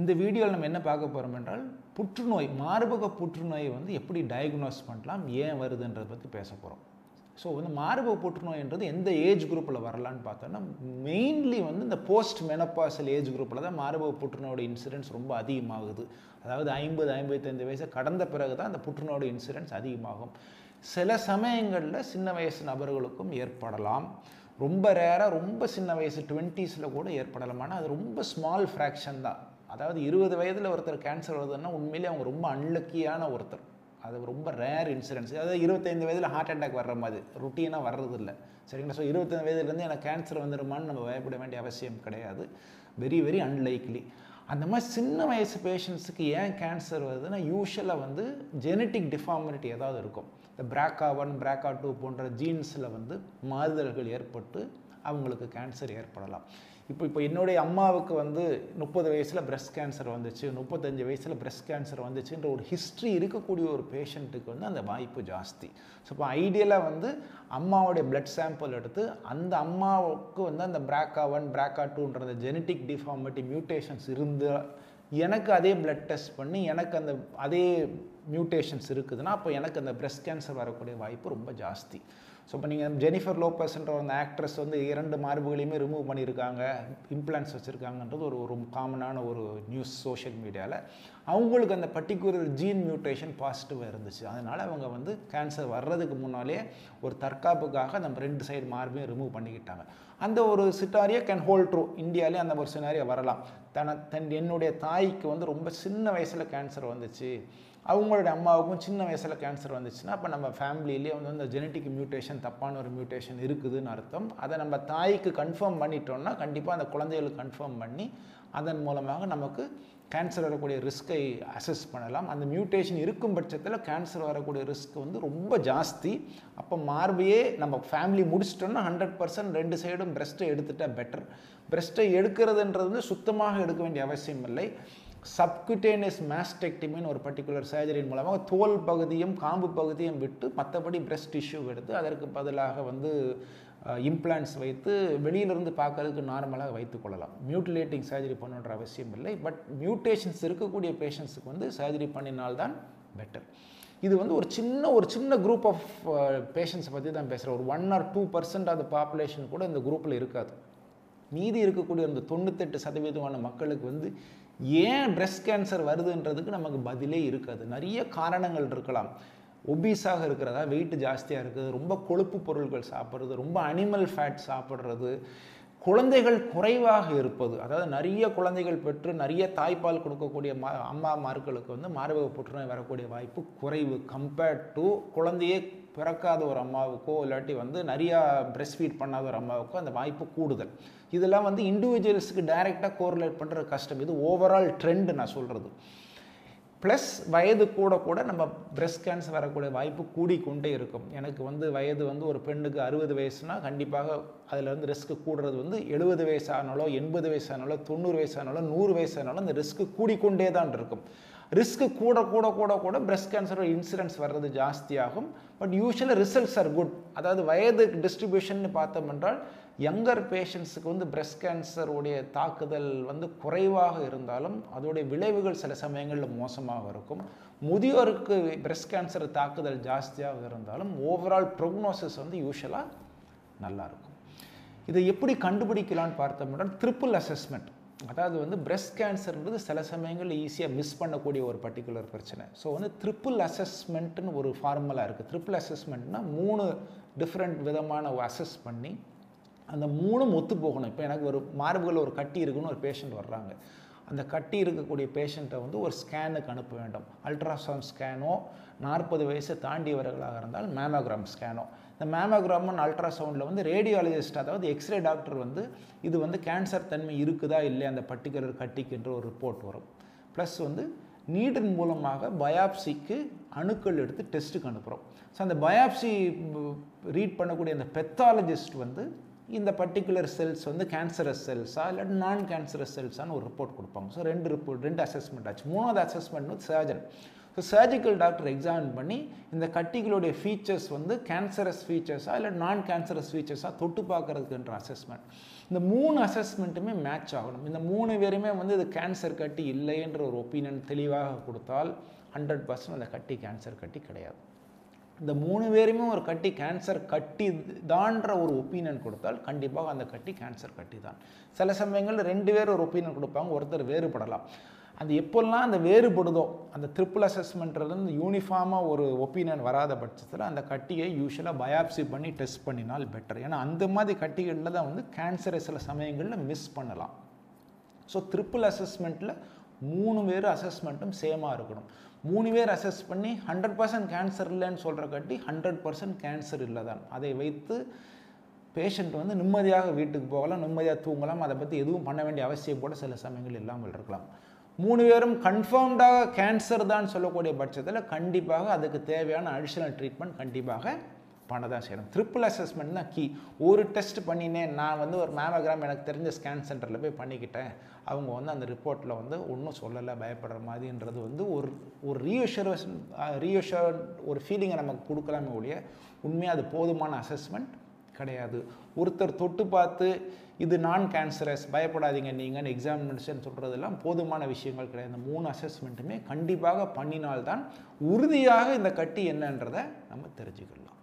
இந்த வீடியோவில் நம்ம என்ன பார்க்க போகிறோம் என்றால் புற்றுநோய் மார்பக புற்றுநோயை வந்து எப்படி டயக்னோஸ் பண்ணலாம் ஏன் வருதுன்றதை பற்றி பேச போகிறோம் ஸோ வந்து மார்பக புற்றுநோய்ன்றது எந்த ஏஜ் குரூப்பில் வரலான்னு பார்த்தோன்னா மெயின்லி வந்து இந்த போஸ்ட் மெனப்பாசல் ஏஜ் குரூப்பில் தான் மார்பக புற்றுநோயோட இன்சிடென்ஸ் ரொம்ப அதிகமாகுது. அதாவது ஐம்பது ஐம்பத்தைந்து வயசு கடந்த பிறகு தான் அந்த புற்றுநோயோட இன்சிடென்ஸ் அதிகமாகும். சில சமயங்களில் சின்ன வயசு நபர்களுக்கும் ஏற்படலாம். ரொம்ப ரேராக ரொம்ப சின்ன வயசு டுவெண்ட்டீஸில் கூட ஏற்படலாம். ஆனால் அது ரொம்ப ஸ்மால் ஃப்ராக்ஷன் தான். அதாவது இருபது வயதில் ஒருத்தர் கேன்சர் வருதுன்னா உண்மையிலே அவங்க ரொம்ப அன்லக்கியான ஒருத்தர். அது ரொம்ப ரேர் இன்சூரன்ஸ் அதாவது இருபத்தைந்து வயதில் ஹார்ட் அட்டாக் வர்ற மாதிரி ருட்டீனாக வர்றது இல்லை சரிங்களா? ஸோ இருபத்தைந்து வயதுலேருந்து எனக்கு கேன்சர் வந்துருமான்னு நம்ம பயப்பட வேண்டிய அவசியம் கிடையாது. வெரி வெரி அன்லைக்லி அந்த மாதிரி சின்ன வயசு பேஷண்ட்ஸுக்கு ஏன் கேன்சர் வருதுன்னா யூஸ்வலாக வந்து ஜெனட்டிக் டிஃபார்மிலிட்டி ஏதாவது இருக்கும். இந்த பிராக்கா ஒன் பிராக்கா டூ போன்ற ஜீன்ஸில் வந்து மாறுதல்கள் ஏற்பட்டு அவங்களுக்கு கேன்சர் ஏற்படலாம். இப்போ இப்போ என்னுடைய அம்மாவுக்கு வந்து முப்பது வயசில் பிரஸ்ட் கேன்சர் வந்துச்சு முப்பத்தஞ்சு வயசில் பிரஸ்ட் கேன்சர் வந்துச்சுன்ற ஒரு ஹிஸ்ட்ரி இருக்கக்கூடிய ஒரு பேஷண்ட்டுக்கு வந்து அந்த வாய்ப்பு ஜாஸ்தி. ஸோ இப்போ ஐடியலாக வந்து அம்மாவுடைய பிளட் சாம்பிள் எடுத்து அந்த அம்மாவுக்கு வந்து அந்த பிராக்கா ஒன் பிராக்கா டூன்ற அந்த ஜெனட்டிக் டிஃபார்மிட்டி மியூட்டேஷன்ஸ் இருந்து எனக்கு அதே பிளட் டெஸ்ட் பண்ணி எனக்கு அந்த அதே மியூட்டேஷன்ஸ் இருக்குதுன்னா அப்போ எனக்கு அந்த பிரஸ்ட் கேன்சர் வரக்கூடிய வாய்ப்பு ரொம்ப ஜாஸ்தி. ஸோ இப்போ நீங்கள் ஜெனிஃபர் லோப்பஸ்ன்ற அந்த ஆக்ட்ரஸ் வந்து இரண்டு மார்புகளையுமே ரிமூவ் பண்ணியிருக்காங்க இம்ப்ளான்ஸ் வச்சுருக்காங்கன்றது ஒரு ஒரு காமனான ஒரு நியூஸ் சோஷியல் மீடியாவில் அவங்களுக்கு அந்த பர்டிகுலர் ஜீன் மியூட்டேஷன் பாசிட்டிவாக இருந்துச்சு. அதனால் அவங்க வந்து கேன்சர் வர்றதுக்கு முன்னாலே ஒரு தற்காப்புக்காக நம்ம ரெண்டு சைடு மார்பையும் ரிமூவ் பண்ணிக்கிட்டாங்க. அந்த ஒரு சிட்டாரியை கேன் ஹோல்ட் ட்ரூ இந்தியாவிலே அந்த ஒரு சினாரியை வரலாம். தன தன் என்னுடைய தாய்க்கு வந்து ரொம்ப சின்ன வயசில் கேன்சர் வந்துச்சு. அவங்களுடைய அம்மாவுக்கும் சின்ன வயசில் கேன்சர் வந்துச்சுன்னா அப்போ நம்ம ஃபேமிலியிலே வந்து அந்த ஜெனட்டிக் மியூட்டேஷன் தப்பான ஒரு மியூட்டேஷன் இருக்குதுன்னு அர்த்தம். அதை நம்ம தாய்க்கு கன்ஃபார்ம் பண்ணிட்டோம்னா கண்டிப்பாக அந்த குழந்தைகளுக்கு கன்ஃபார்ம் பண்ணி அதன் மூலமாக நமக்கு கேன்சர் வரக்கூடிய ரிஸ்க்கை அசஸ் பண்ணலாம். அந்த மியூட்டேஷன் இருக்கும் பட்சத்தில் கேன்சர் வரக்கூடிய ரிஸ்க் வந்து ரொம்ப ஜாஸ்தி. அப்போ மார்பையே நம்ம ஃபேமிலி முடிச்சிட்டோம்னா ஹண்ட்ரட் பர்சன்ட் ரெண்டு சைடும் பிரஸ்ட்டை எடுத்துட்டால் பெட்டர் பிரஸ்ட்டை எடுக்கிறதுன்றது வந்து சுத்தமாக எடுக்க வேண்டிய அவசியம் இல்லை. சப்குட்டேனியஸ் மேஸ்டெக்டிமின்னு ஒரு பர்டிகுலர் சர்ஜரியின் மூலமாக தோல் பகுதியும் காம்பு பகுதியும் விட்டு மற்றபடி பிரஸ்ட் டிஷ்யூ எடுத்து அதற்கு பதிலாக வந்து இம்ப்ளான்ஸ் வைத்து வெளியிலிருந்து பார்க்கறதுக்கு நார்மலாக வைத்துக்கொள்ளலாம் மியூட்டிலேட்டிங் சர்ஜரி பண்ணுன்ற அவசியம் இல்லை. பட் மியூட்டேஷன்ஸ் இருக்கக்கூடிய பேஷண்ட்ஸுக்கு வந்து சர்ஜரி பண்ணினால்தான் பெட்டர் இது வந்து ஒரு சின்ன ஒரு சின்ன குரூப் ஆஃப் பேஷண்ட்ஸை பற்றி தான் பேசுகிறேன் ஒரு one or two percent of population கூட இந்த குரூப்பில் இருக்காது. மீதி இருக்கக்கூடிய அந்த தொண்ணூத்தெட்டு சதவீதமான மக்களுக்கு வந்து ஏன் பிரஸ்ட் கேன்சர் வருதுன்றதுக்கு நமக்கு பதிலே இருக்காது. நிறைய காரணங்கள் இருக்கலாம். ஒபீஸாக இருக்கிறதா வெயிட் ஜாஸ்தியாக இருக்குது ரொம்ப கொழுப்பு பொருட்கள் சாப்பிட்றது ரொம்ப அனிமல் ஃபேட் சாப்பிட்றது குழந்தைகள் குறைவாக இருப்பது அதாவது நிறைய குழந்தைகள் பெற்று நிறைய தாய்ப்பால் கொடுக்கக்கூடிய மா அம்மாமார்களுக்கு வந்து மார்பக புற்றுநோய் வரக்கூடிய வாய்ப்பு குறைவு. கம்பேர்ட் டு குழந்தையே பிறக்காத ஒரு அம்மாவுக்கோ இல்லாட்டி வந்து நிறையா பிரெஸ்ட் ஃபீட் பண்ணாத ஒரு அம்மாவுக்கோ அந்த வாய்ப்பு கூடுதல். இதெல்லாம் வந்து இண்டிவிஜுவல்ஸுக்கு டைரெக்டாக கோரிலேட் பண்ணுற கஷ்டம். இது ஓவரால் ட்ரெண்டு நான் சொல்கிறது ப்ளஸ் வயது கூட கூட நம்ம பிரெஸ்ட் கேன்சர் வரக்கூடிய வாய்ப்பு கூடிக்கொண்டே இருக்கும். எனக்கு வந்து வயது வந்து ஒரு பெண்ணுக்கு அறுபது வயசுனா கண்டிப்பாக அதில் வந்து ரிஸ்க்கு கூடுறது வந்து எழுபது வயசானாலோ எண்பது வயசானாலோ தொண்ணூறு வயசானாலோ நூறு வயசானாலும் அந்த ரிஸ்க்கு கூடிக்கொண்டே தான் இருக்கும். ரிஸ்க்கு கூட கூட கூட கூட பிரெஸ்ட் கேன்சரோட இன்சிடென்ஸ் வர்றது ஜாஸ்தியாகும். பட் யூஸ்வலாக ரிசல்ட்ஸ் ஆர் குட் அதாவது வயது டிஸ்ட்ரிபியூஷன் பார்த்தோம் என்றால் யங்கர் பேஷண்ட்ஸுக்கு வந்து பிரஸ்ட் கேன்சருடைய தாக்குதல் வந்து குறைவாக இருந்தாலும் அதோடைய விளைவுகள் சில சமயங்களில் மோசமாக இருக்கும். முதியோருக்கு பிரஸ்ட் கேன்சர் தாக்குதல் ஜாஸ்தியாக இருந்தாலும் ஓவரால் ப்ரொக்னோசிஸ் வந்து யூஸ்வலாக நல்லாயிருக்கும் இதை எப்படி கண்டுபிடிக்கலான்னு பார்த்தோம்னா ட்ரிப்புள் அசஸ்மெண்ட் அதாவது வந்து பிரஸ்ட் கேன்சர்ன்றது சில சமயங்களில் ஈஸியாக மிஸ் பண்ணக்கூடிய ஒரு பர்டிகுலர் பிரச்சனை. ஸோ வந்து ட்ரிப்புள் அசஸ்மெண்ட்டுன்னு ஒரு ஃபார்முலா இருக்குது ட்ரிப்புள் அசஸ்மெண்ட்னா மூணு டிஃப்ரெண்ட் விதமான அசஸ் பண்ணி அந்த மூணும் ஒத்து போகணும் இப்போ எனக்கு ஒரு மார்புகளில் ஒரு கட்டி இருக்குன்னு ஒரு பேஷண்ட் வர்றாங்க. அந்த கட்டி இருக்கக்கூடிய பேஷண்ட்டை வந்து ஒரு ஸ்கேனுக்கு அனுப்ப வேண்டும். அல்ட்ராசவுண்ட் ஸ்கேனோ நாற்பது வயசை தாண்டியவர்களாக இருந்தால் மேமோகிராம் ஸ்கேனோ இந்த மேமோகிராம் அல்ட்ராசவுண்டில் வந்து ரேடியாலஜிஸ்ட் அதாவது எக்ஸ்ரே டாக்டர் வந்து இது வந்து கேன்சர் தன்மை இருக்குதா இல்லையா அந்த பர்டிகுலர் கட்டிக்குன்ற ஒரு ரிப்போர்ட் வரும். ப்ளஸ் வந்து நீடின் மூலமாக பயாப்சிக்கு அணுக்கள் எடுத்து டெஸ்ட்டுக்கு அனுப்புகிறோம் ஸோ அந்த பயாப்சி ரீட் பண்ணக்கூடிய அந்த பெத்தாலஜிஸ்ட் வந்து இந்த பர்டிகுலர் செல்ஸ் வந்து கேன்சரஸ் செல்ஸா இல்லை நான் கேன்சரஸ் செல்ஸான்னு ஒரு ரிப்போர்ட் கொடுப்பாங்க. ஸோ ரெண்டு ரிப்போர்ட் ரெண்டு அசஸ்மெண்ட் ஆச்சு. மூணாவது அசஸ்மெண்ட் வந்து surgeon so surgical doctor examine பண்ணி இந்த கட்டிகளுடைய ஃபீச்சர்ஸ் வந்து கேன்சரஸ் ஃபீச்சர்ஸா இல்லை நான் கேன்சரஸ் ஃபீச்சர்ஸாக தொட்டு பார்க்கறதுக்குன்ற அசஸ்மெண்ட் இந்த மூணு அசஸ்மெண்ட்டுமே மேட்ச் ஆகணும். இந்த மூணு பேருமே வந்து இது கேன்சர் கட்டி இல்லைன்ற ஒரு ஒப்பீனியன் தெளிவாக கொடுத்தால் ஹண்ட்ரட் பர்சன்ட் அந்த கட்டி கேன்சர் கட்டி கிடையாது. இந்த மூணு பேருமே ஒரு கட்டி கேன்சர் கட்டி தான்ற ஒரு ஒப்பீனியன் கொடுத்தால் கண்டிப்பாக அந்த கட்டி கேன்சர் கட்டி தான். சில சமயங்களில் ரெண்டு பேர் ஒரு ஒப்பீனியன் கொடுப்பாங்க ஒருத்தர் வேறுபடலாம். அது எப்போல்லாம் அந்த வேறுபடுதோ அந்த ட்ரிப்புள் அசஸ்மெண்ட்லேருந்து யூனிஃபார்மாக ஒரு ஒப்பீனியன் வராத பட்சத்தில் அந்த கட்டியை யூஸ்வலாக பயாப்சி பண்ணி டெஸ்ட் பண்ணினால் பெட்டர் ஏன்னா அந்த மாதிரி கட்டிகளில் தான் வந்து கேன்சரை சில சமயங்களில் மிஸ் பண்ணலாம். ஸோ ட்ரிப்புள் அசஸ்மெண்ட்டில் மூணு பேர் அசஸ்மெண்ட்டும் சேமாக இருக்கணும். மூணு பேர் அசஸ் பண்ணி ஹண்ட்ரட் பர்சன்ட் கேன்சர் இல்லைன்னு சொல்கிற கட்டி ஹண்ட்ரட் பர்சன்ட் கேன்சர் இல்லை தான் அதை வைத்து பேஷண்ட் வந்து நிம்மதியாக வீட்டுக்கு போகலாம் நிம்மதியாக தூங்கலாம். அதை பற்றி எதுவும் பண்ண வேண்டிய அவசியம் கூட சில சமயங்கள் இல்லாமல் இருக்கலாம். மூணு பேரும் கன்ஃபார்ம்டாக கேன்சர் தான் சொல்லக்கூடிய பட்சத்தில் கண்டிப்பாக அதுக்கு தேவையான அடிஷனல் ட்ரீட்மெண்ட் கண்டிப்பாக பண்ண தான் செய்யணும். ட்ரிபிள் அசஸ்மெண்ட் தான் கீ ஒரு டெஸ்ட் பண்ணினேன் நான் வந்து ஒரு மேமோகிராம் எனக்கு தெரிஞ்ச ஸ்கேன் சென்டரில் போய் பண்ணிக்கிட்டேன். அவங்க வந்து அந்த ரிப்போர்ட்டில் வந்து ஒன்றும் சொல்லலை பயப்படுற மாதிரின்றது வந்து ஒரு ஒரு ரீஅஷூரேஷன் ரீஅஷூர் ஒரு ஃபீலிங்கை நமக்கு கொடுக்கலாமே ஒழிய உண்மையாக அது போதுமான அசஸ்மெண்ட் கிடையாது. ஒருத்தர் தொட்டு பார்த்து இது நான் கேன்சரஸ் பயப்படாதீங்க நீங்கன்னு எக்ஸாமினேஷன் சொல்கிறதெல்லாம் போதுமான விஷயங்கள் கிடையாது. இந்த மூணு அசஸ்மெண்ட்டுமே கண்டிப்பாக பண்ணினால்தான் உறுதியாக இந்த கட்டி என்னன்றதை நம்ம தெரிஞ்சுக்கலாம்.